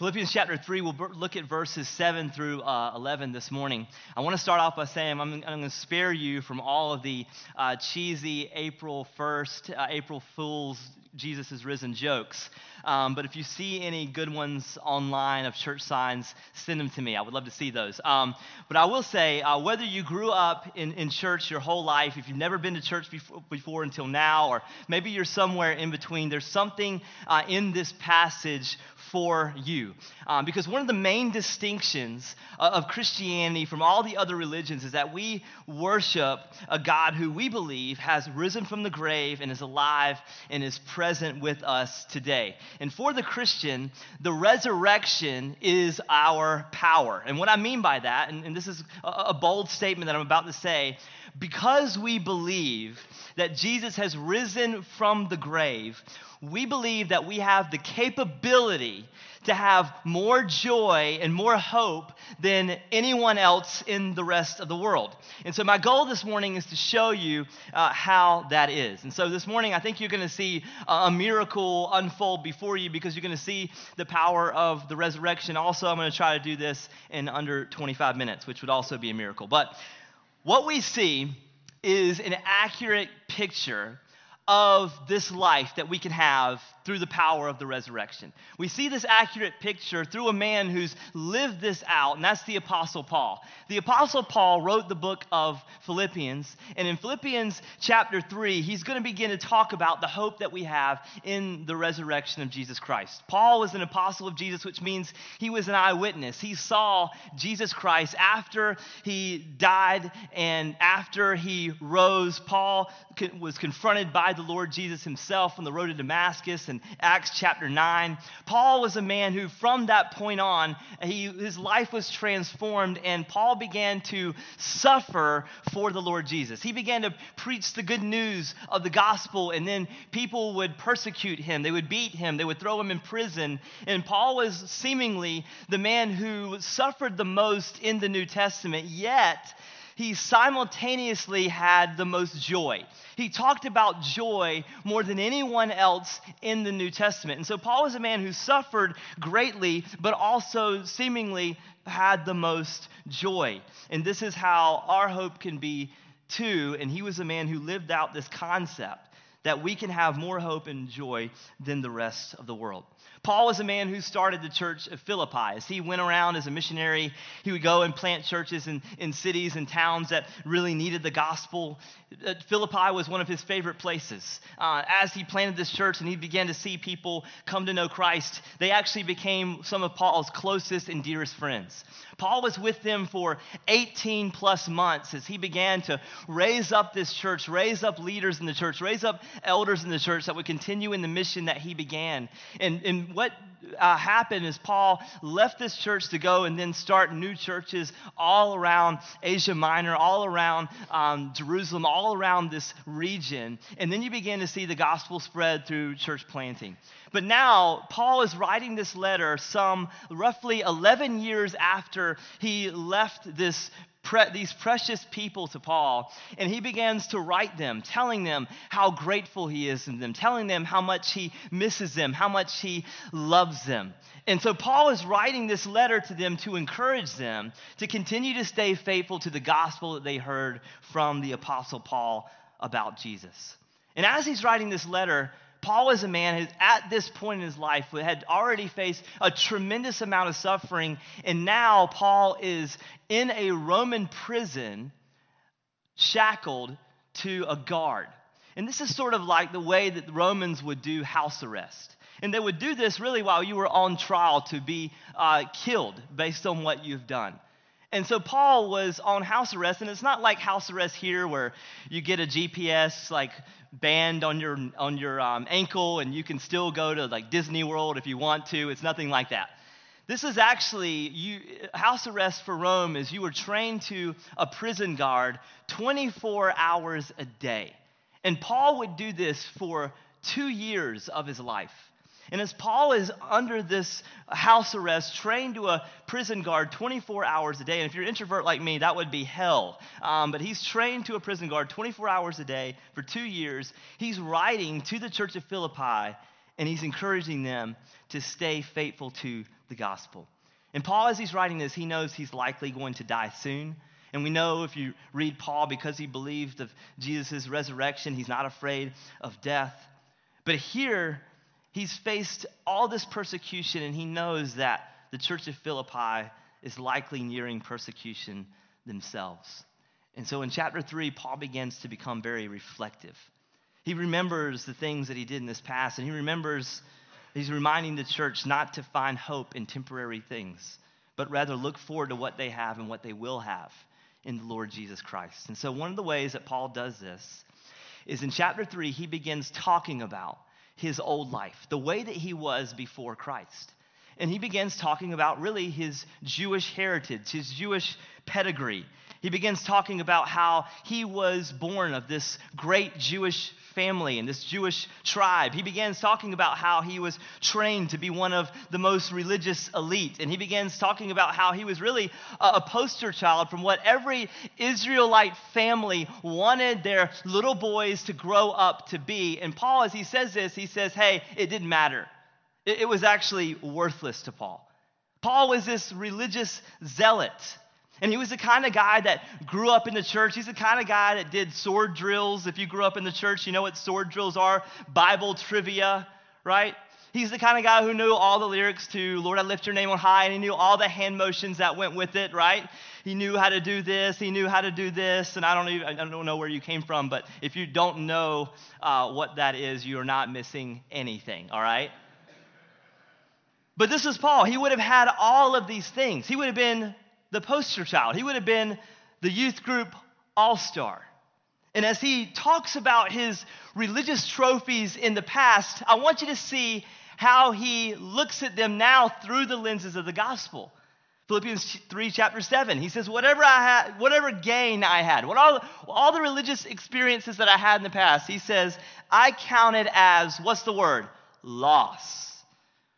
Philippians chapter 3, we'll look at verses 7 through uh, 11 this morning. I want to start off by saying I'm, I'm going to spare you from all of the uh, cheesy April 1st, uh, April Fool's Jesus is risen jokes. Um, but if you see any good ones online of church signs, send them to me. I would love to see those. Um, but I will say, uh, whether you grew up in, in church your whole life, if you've never been to church before, before until now, or maybe you're somewhere in between, there's something uh, in this passage for you. Um, because one of the main distinctions of Christianity from all the other religions is that we worship a God who we believe has risen from the grave and is alive and is present with us today. And for the Christian, the resurrection is our power. And what I mean by that, and, and this is a, a bold statement that I'm about to say, because we believe that Jesus has risen from the grave, we believe that we have the capability to have more joy and more hope than anyone else in the rest of the world. And so, my goal this morning is to show you uh, how that is. And so, this morning, I think you're going to see a miracle unfold before you because you're going to see the power of the resurrection. Also, I'm going to try to do this in under 25 minutes, which would also be a miracle. But what we see is an accurate picture of this life that we can have through the power of the resurrection. We see this accurate picture through a man who's lived this out, and that's the Apostle Paul. The Apostle Paul wrote the book of Philippians, and in Philippians chapter 3, he's going to begin to talk about the hope that we have in the resurrection of Jesus Christ. Paul was an apostle of Jesus, which means he was an eyewitness. He saw Jesus Christ after he died and after he rose. Paul was confronted by the Lord Jesus himself on the road to Damascus Acts chapter 9. Paul was a man who, from that point on, he, his life was transformed, and Paul began to suffer for the Lord Jesus. He began to preach the good news of the gospel, and then people would persecute him. They would beat him, they would throw him in prison. And Paul was seemingly the man who suffered the most in the New Testament, yet, he simultaneously had the most joy. He talked about joy more than anyone else in the New Testament. And so Paul was a man who suffered greatly, but also seemingly had the most joy. And this is how our hope can be too. And he was a man who lived out this concept that we can have more hope and joy than the rest of the world. Paul was a man who started the church of Philippi. As he went around as a missionary, he would go and plant churches in, in cities and towns that really needed the gospel. Uh, Philippi was one of his favorite places. Uh, as he planted this church and he began to see people come to know Christ, they actually became some of Paul's closest and dearest friends. Paul was with them for 18 plus months as he began to raise up this church, raise up leaders in the church, raise up elders in the church that would continue in the mission that he began. And, and what uh, happened is Paul left this church to go and then start new churches all around Asia Minor, all around um, Jerusalem, all around this region. And then you begin to see the gospel spread through church planting. But now, Paul is writing this letter some roughly 11 years after he left this pre- these precious people to Paul, and he begins to write them, telling them how grateful he is in them, telling them how much he misses them, how much he loves them. And so Paul is writing this letter to them to encourage them to continue to stay faithful to the gospel that they heard from the Apostle Paul about Jesus. And as he's writing this letter, Paul is a man who, at this point in his life, had already faced a tremendous amount of suffering, and now Paul is in a Roman prison, shackled to a guard. And this is sort of like the way that the Romans would do house arrest. And they would do this really while you were on trial to be uh, killed based on what you've done. And so Paul was on house arrest, and it's not like house arrest here where you get a GPS like band on your on your um, ankle, and you can still go to like Disney World if you want to. It's nothing like that. This is actually you, house arrest for Rome is you were trained to a prison guard 24 hours a day. And Paul would do this for two years of his life. And as Paul is under this house arrest, trained to a prison guard 24 hours a day, and if you're an introvert like me, that would be hell. Um, but he's trained to a prison guard 24 hours a day for two years. He's writing to the church of Philippi, and he's encouraging them to stay faithful to the gospel. And Paul, as he's writing this, he knows he's likely going to die soon. And we know if you read Paul, because he believed of Jesus' resurrection, he's not afraid of death. But here, he's faced all this persecution, and he knows that the church of Philippi is likely nearing persecution themselves. And so in chapter 3, Paul begins to become very reflective. He remembers the things that he did in this past, and he remembers, he's reminding the church not to find hope in temporary things, but rather look forward to what they have and what they will have in the Lord Jesus Christ. And so one of the ways that Paul does this is in chapter 3, he begins talking about his old life, the way that he was before Christ. And he begins talking about really his Jewish heritage, his Jewish pedigree. He begins talking about how he was born of this great Jewish family and this Jewish tribe. He begins talking about how he was trained to be one of the most religious elite. And he begins talking about how he was really a, poster child from what every Israelite family wanted their little boys to grow up to be. And Paul, as he says this, he says, hey, it didn't matter. It, was actually worthless to Paul. Paul was this religious zealot. And he was the kind of guy that grew up in the church. He's the kind of guy that did sword drills. If you grew up in the church, you know what sword drills are Bible trivia, right? He's the kind of guy who knew all the lyrics to Lord, I lift your name on high, and he knew all the hand motions that went with it, right? He knew how to do this, he knew how to do this, and I don't even, I don't know where you came from, but if you don't know uh, what that is, you are not missing anything, all right? But this is Paul. He would have had all of these things. He would have been the poster child, he would have been the youth group all star. And as he talks about his religious trophies in the past, I want you to see how he looks at them now through the lenses of the gospel. Philippians 3, chapter 7, he says, Whatever I had, whatever gain I had, what all, all the religious experiences that I had in the past, he says, I counted as, what's the word? Loss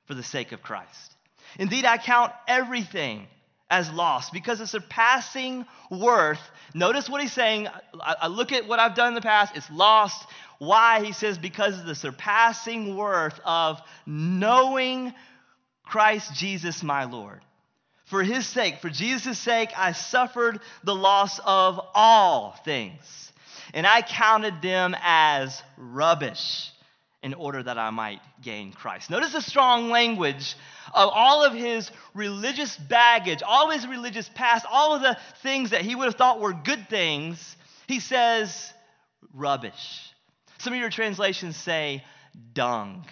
for the sake of Christ. Indeed, I count everything as lost because the surpassing worth. Notice what he's saying. I, I, look at what I've done in the past, it's lost. Why? He says, because of the surpassing worth of knowing Christ Jesus my Lord. For his sake, for Jesus' sake, I suffered the loss of all things, and I counted them as rubbish in order that I might gain Christ. Notice the strong language of all of his religious baggage, all of his religious past, all of the things that he would have thought were good things. He says, rubbish. Some of your translations say dung.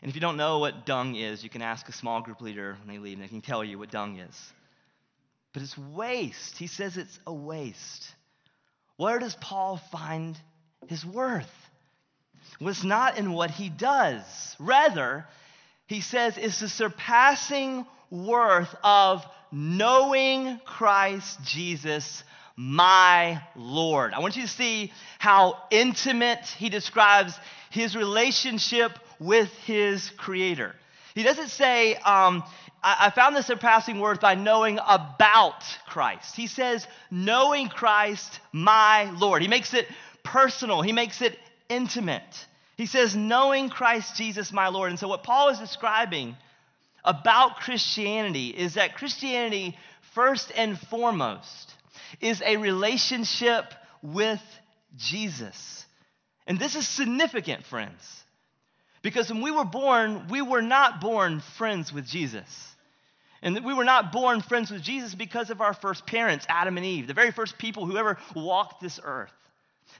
And if you don't know what dung is, you can ask a small group leader when they leave, and they can tell you what dung is. But it's waste. He says it's a waste. Where does Paul find his worth? Was not in what he does. Rather, he says, it's the surpassing worth of knowing Christ Jesus, my Lord. I want you to see how intimate he describes his relationship with his Creator. He doesn't say, um, I, I found the surpassing worth by knowing about Christ. He says, knowing Christ, my Lord. He makes it personal, he makes it intimate. He says, knowing Christ Jesus my Lord. And so, what Paul is describing about Christianity is that Christianity, first and foremost, is a relationship with Jesus. And this is significant, friends, because when we were born, we were not born friends with Jesus. And we were not born friends with Jesus because of our first parents, Adam and Eve, the very first people who ever walked this earth.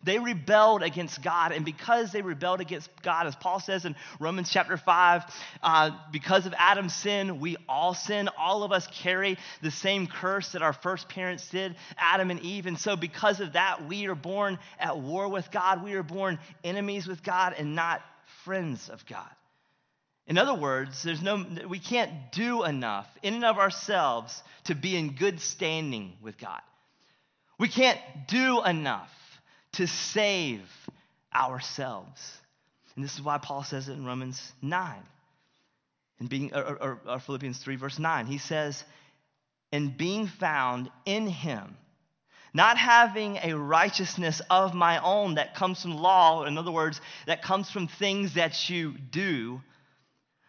They rebelled against God, and because they rebelled against God, as Paul says in Romans chapter 5, uh, because of Adam's sin, we all sin. All of us carry the same curse that our first parents did, Adam and Eve. And so, because of that, we are born at war with God. We are born enemies with God and not friends of God. In other words, there's no, we can't do enough in and of ourselves to be in good standing with God. We can't do enough to save ourselves. And this is why Paul says it in Romans 9. And being or, or, or Philippians 3, verse 9. He says, and being found in him, not having a righteousness of my own that comes from law, in other words, that comes from things that you do,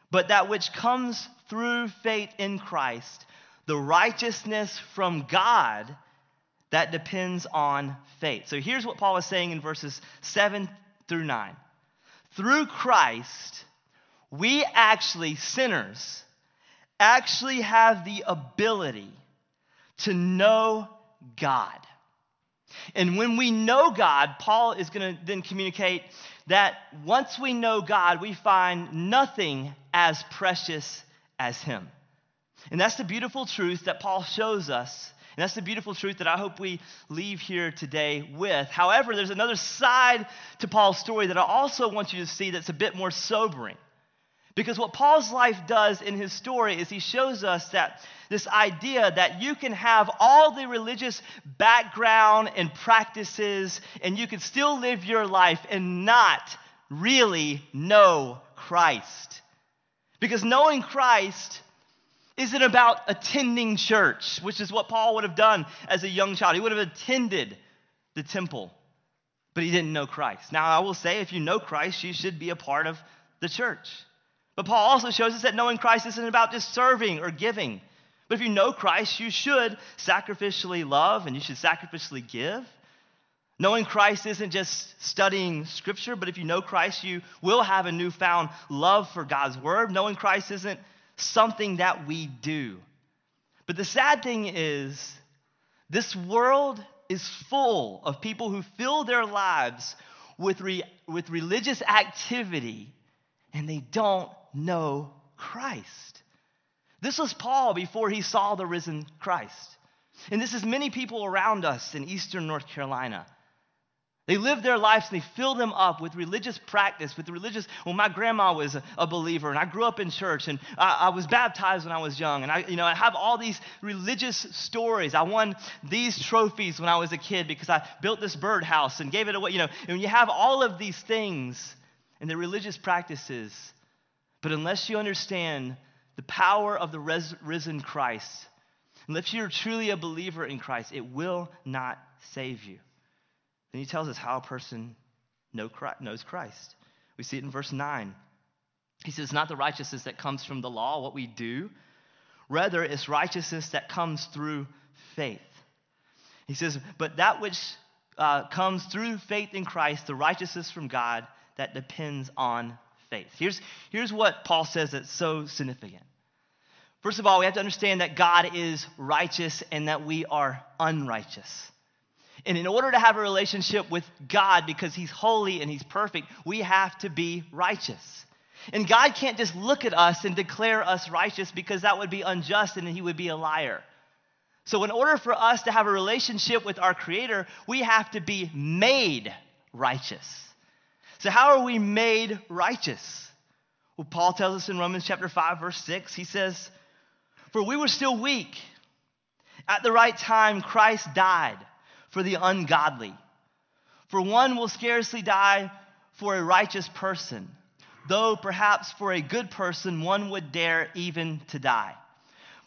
but that which comes through faith in Christ the righteousness from God that depends on faith. So here's what Paul is saying in verses 7 through 9. Through Christ, we actually, sinners, actually have the ability to know God. And when we know God, Paul is going to then communicate that once we know God, we find nothing as precious as Him. And that's the beautiful truth that Paul shows us. And that's the beautiful truth that I hope we leave here today with. However, there's another side to Paul's story that I also want you to see that's a bit more sobering. Because what Paul's life does in his story is he shows us that this idea that you can have all the religious background and practices and you can still live your life and not really know Christ. Because knowing Christ isn't about attending church, which is what Paul would have done as a young child. He would have attended the temple, but he didn't know Christ. Now, I will say, if you know Christ, you should be a part of the church. But Paul also shows us that knowing Christ isn't about just serving or giving. But if you know Christ, you should sacrificially love and you should sacrificially give. Knowing Christ isn't just studying Scripture, but if you know Christ, you will have a newfound love for God's Word. Knowing Christ isn't something that we do. But the sad thing is, this world is full of people who fill their lives with, re- with religious activity and they don't know Christ. This was Paul before he saw the risen Christ. And this is many people around us in eastern North Carolina. They live their lives and they fill them up with religious practice, with religious. Well, my grandma was a, believer, and I grew up in church, and I, I, was baptized when I was young, and I, you know, I have all these religious stories. I won these trophies when I was a kid because I built this birdhouse and gave it away. You know, and you have all of these things and the religious practices, but unless you understand the power of the res- risen Christ, unless you're truly a believer in Christ, it will not save you. Then he tells us how a person knows Christ. We see it in verse 9. He says, Not the righteousness that comes from the law, what we do, rather, it's righteousness that comes through faith. He says, But that which uh, comes through faith in Christ, the righteousness from God that depends on faith. Here's, here's what Paul says that's so significant. First of all, we have to understand that God is righteous and that we are unrighteous. And in order to have a relationship with God, because He's holy and He's perfect, we have to be righteous. And God can't just look at us and declare us righteous because that would be unjust and He would be a liar. So, in order for us to have a relationship with our Creator, we have to be made righteous. So, how are we made righteous? Well, Paul tells us in Romans chapter 5, verse 6, he says, For we were still weak. At the right time, Christ died for the ungodly. For one will scarcely die for a righteous person, though perhaps for a good person one would dare even to die.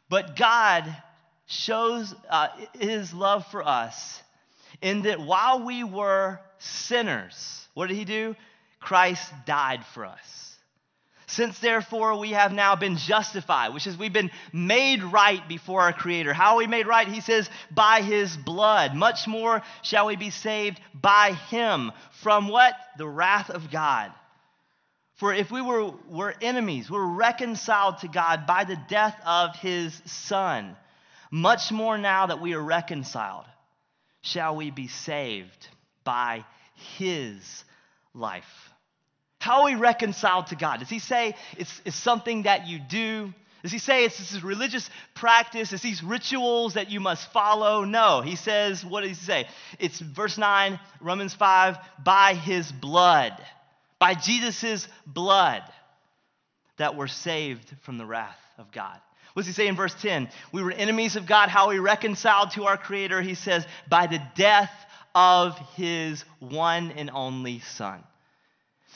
But God shows uh, his love for us in that while we were sinners, what did he do? Christ died for us. Since therefore we have now been justified, which is we've been made right before our Creator. How are we made right? He says, by His blood. Much more shall we be saved by Him. From what? The wrath of God. For if we were, were enemies, we're reconciled to God by the death of His Son. Much more now that we are reconciled, shall we be saved by His life? How are we reconciled to God? Does he say it's, it's something that you do? Does he say it's this religious practice? It's these rituals that you must follow? No. He says, what does he say? It's verse 9, Romans 5, by his blood, by Jesus' blood, that we're saved from the wrath of God. What does he say in verse 10? We were enemies of God. How are we reconciled to our Creator? He says, by the death of his one and only Son.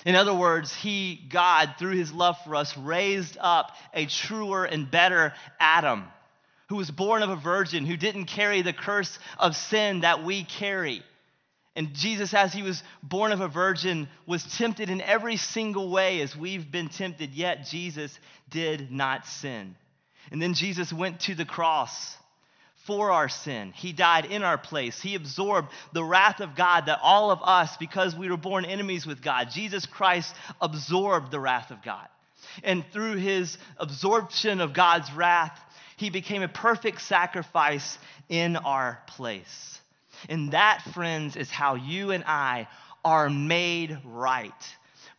In other words, he, God, through his love for us, raised up a truer and better Adam who was born of a virgin, who didn't carry the curse of sin that we carry. And Jesus, as he was born of a virgin, was tempted in every single way as we've been tempted, yet Jesus did not sin. And then Jesus went to the cross for our sin. He died in our place. He absorbed the wrath of God that all of us, because we were born enemies with God, Jesus Christ absorbed the wrath of God. And through his absorption of God's wrath, he became a perfect sacrifice in our place. And that, friends, is how you and I are made right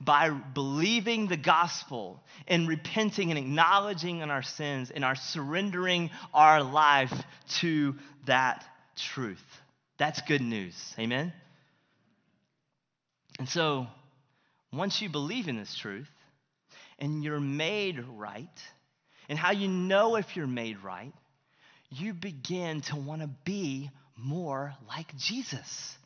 by believing the gospel and repenting and acknowledging in our sins and our surrendering our life to that truth. That's good news. Amen? And so, once you believe in this truth and you're made right, and how you know if you're made right, you begin to want to be more like Jesus.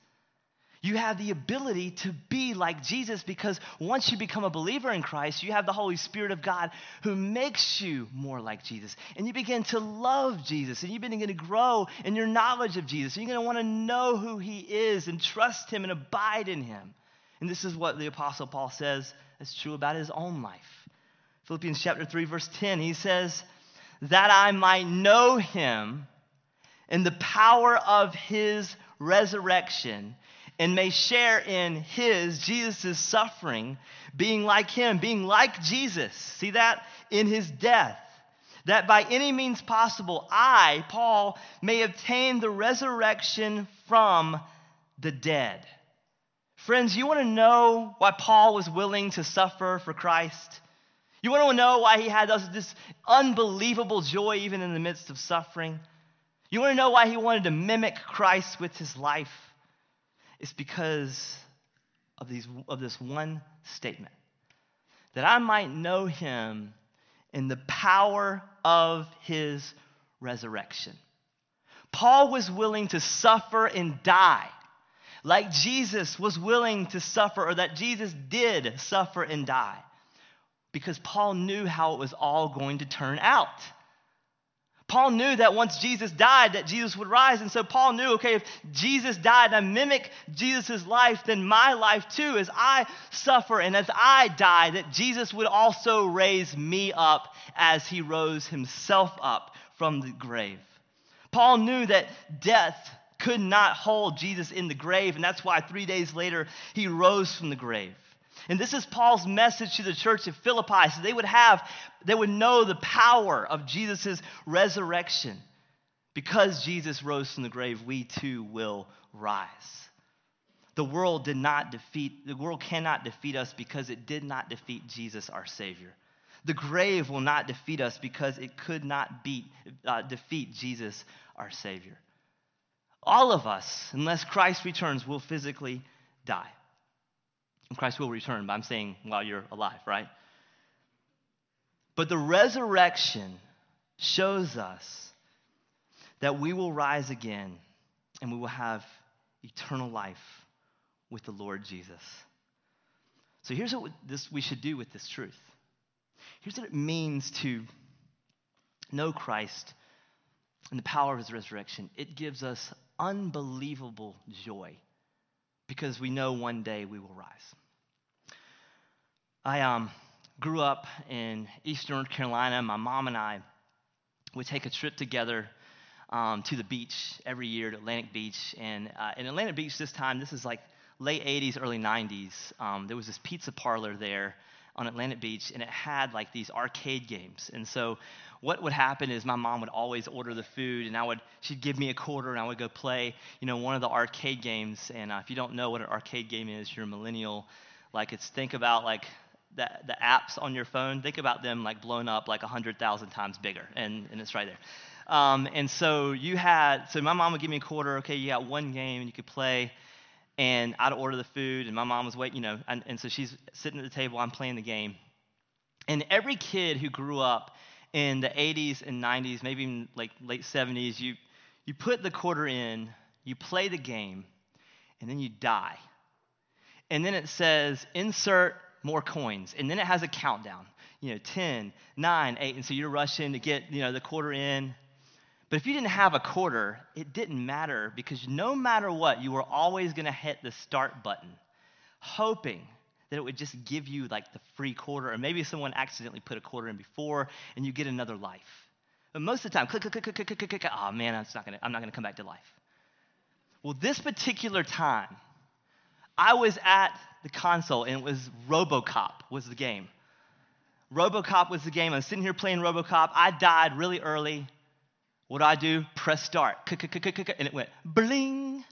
You have the ability to be like Jesus because once you become a believer in Christ, you have the Holy Spirit of God who makes you more like Jesus. And you begin to love Jesus and you begin to grow in your knowledge of Jesus. And you're going to want to know who he is and trust him and abide in him. And this is what the Apostle Paul says is true about his own life. Philippians chapter 3, verse 10, he says, That I might know him in the power of his resurrection and may share in his, Jesus' suffering, being like him, being like Jesus. See that? In his death. That by any means possible, I, Paul, may obtain the resurrection from the dead. Friends, you want to know why Paul was willing to suffer for Christ? You want to know why he had this unbelievable joy even in the midst of suffering? You want to know why he wanted to mimic Christ with his life? It's because of, these, of this one statement that I might know him in the power of his resurrection. Paul was willing to suffer and die like Jesus was willing to suffer, or that Jesus did suffer and die, because Paul knew how it was all going to turn out. Paul knew that once Jesus died, that Jesus would rise. And so Paul knew, okay, if Jesus died, and I mimic Jesus' life, then my life too, as I suffer and as I die, that Jesus would also raise me up as he rose himself up from the grave. Paul knew that death could not hold Jesus in the grave, and that's why three days later he rose from the grave. And this is Paul's message to the church of Philippi. So they would have, they would know the power of Jesus' resurrection. Because Jesus rose from the grave, we too will rise. The world did not defeat, the world cannot defeat us because it did not defeat Jesus, our Savior. The grave will not defeat us because it could not beat, uh, defeat Jesus, our Savior. All of us, unless Christ returns, will physically die. Christ will return, but I'm saying while you're alive, right? But the resurrection shows us that we will rise again and we will have eternal life with the Lord Jesus. So here's what this, we should do with this truth. Here's what it means to know Christ and the power of his resurrection. It gives us unbelievable joy because we know one day we will rise. I um, grew up in Eastern North Carolina. My mom and I would take a trip together um, to the beach every year to Atlantic Beach. And uh, in Atlantic Beach this time, this is like late 80s, early 90s, um, there was this pizza parlor there on Atlantic Beach, and it had like these arcade games. And so what would happen is my mom would always order the food, and I would she'd give me a quarter, and I would go play, you know, one of the arcade games. And uh, if you don't know what an arcade game is, you're a millennial. Like it's think about like the, the apps on your phone. Think about them like blown up like hundred thousand times bigger, and and it's right there. Um, and so you had so my mom would give me a quarter. Okay, you got one game, and you could play and I'd order the food, and my mom was waiting, you know, and, and so she's sitting at the table, I'm playing the game. And every kid who grew up in the 80s and 90s, maybe even like late 70s, you, you put the quarter in, you play the game, and then you die. And then it says, insert more coins. And then it has a countdown, you know, 10, 9, 8. And so you're rushing to get, you know, the quarter in. But if you didn't have a quarter, it didn't matter because no matter what, you were always going to hit the start button, hoping that it would just give you like the free quarter, or maybe someone accidentally put a quarter in before and you get another life. But most of the time, click, click, click, click, click, click, click, oh man, I'm not gonna, I'm not gonna come back to life. Well, this particular time, I was at the console and it was RoboCop was the game. RoboCop was the game. I was sitting here playing RoboCop. I died really early. What do I do? Press start. And it went bling.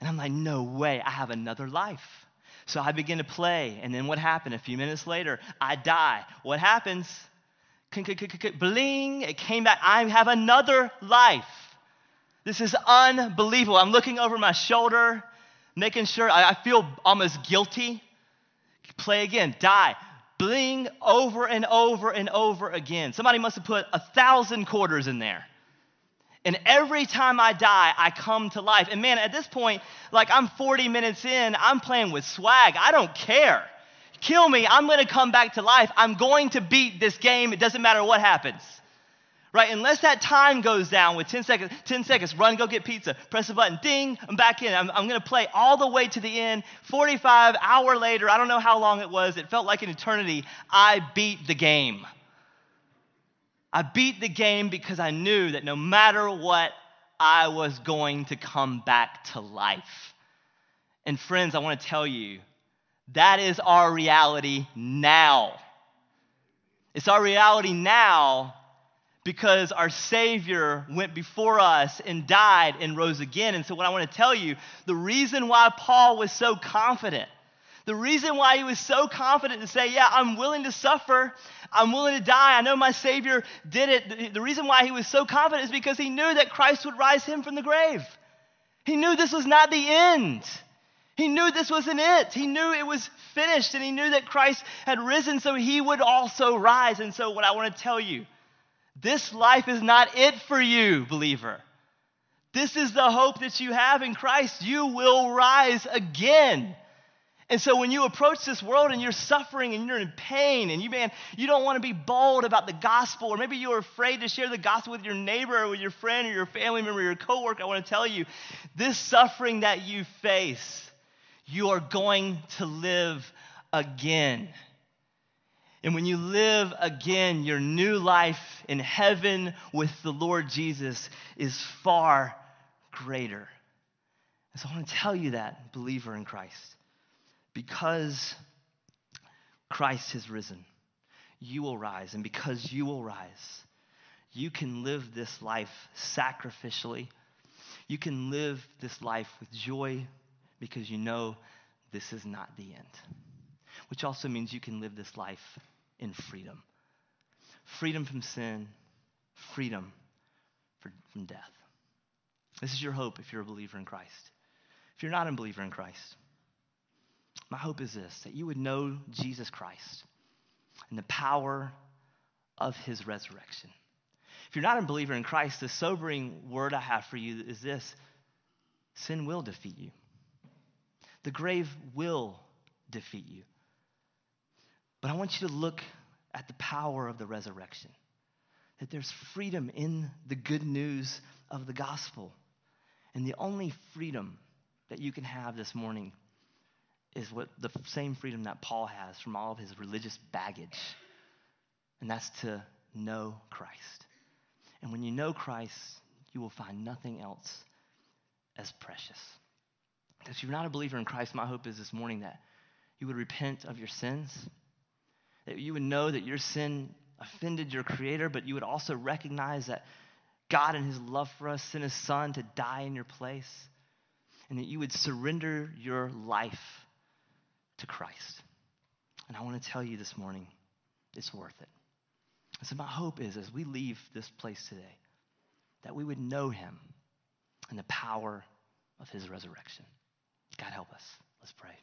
And I'm like, no way, I have another life. So I begin to play. And then what happened? A few minutes later, I die. What happens? Bling. It came back. I have another life. This is unbelievable. I'm looking over my shoulder, making sure I feel almost guilty. Play again, die bling over and over and over again. Somebody must have put a thousand quarters in there. And every time I die, I come to life. And man, at this point, like I'm 40 minutes in, I'm playing with swag. I don't care. Kill me, I'm gonna come back to life. I'm going to beat this game. It doesn't matter what happens. Right? Unless that time goes down with 10 seconds, 10 seconds, run, go get pizza, press the button, ding, I'm back in. I'm, I'm gonna play all the way to the end. 45 hour later, I don't know how long it was, it felt like an eternity. I beat the game. I beat the game because I knew that no matter what, I was going to come back to life. And friends, I want to tell you, that is our reality now. It's our reality now because our Savior went before us and died and rose again. And so, what I want to tell you, the reason why Paul was so confident the reason why he was so confident to say, Yeah, I'm willing to suffer, I'm willing to die, I know my Savior did it. The reason why he was so confident is because he knew that Christ would rise him from the grave. He knew this was not the end. He knew this wasn't it. He knew it was finished, and he knew that Christ had risen, so he would also rise. And so, what I want to tell you this life is not it for you, believer. This is the hope that you have in Christ. You will rise again. And so when you approach this world and you're suffering and you're in pain and you man, you don't want to be bold about the gospel, or maybe you're afraid to share the gospel with your neighbor or with your friend or your family member or your coworker, I want to tell you, this suffering that you face, you are going to live again. And when you live again, your new life in heaven with the Lord Jesus is far greater. And so I want to tell you that, believer in Christ because Christ has risen, you will rise. And because you will rise, you can live this life sacrificially. You can live this life with joy because you know this is not the end. Which also means you can live this life in freedom freedom from sin, freedom from death. This is your hope if you're a believer in Christ. If you're not a believer in Christ, my hope is this that you would know Jesus Christ and the power of his resurrection. If you're not a believer in Christ, the sobering word I have for you is this sin will defeat you, the grave will defeat you. But I want you to look at the power of the resurrection, that there's freedom in the good news of the gospel. And the only freedom that you can have this morning is what the same freedom that Paul has from all of his religious baggage, and that's to know Christ. And when you know Christ, you will find nothing else as precious. If you're not a believer in Christ, my hope is this morning that you would repent of your sins, that you would know that your sin offended your Creator, but you would also recognize that God, in His love for us, sent His Son to die in your place, and that you would surrender your life to Christ. And I want to tell you this morning, it's worth it. so, my hope is as we leave this place today, that we would know him and the power of his resurrection. God help us. Let's pray.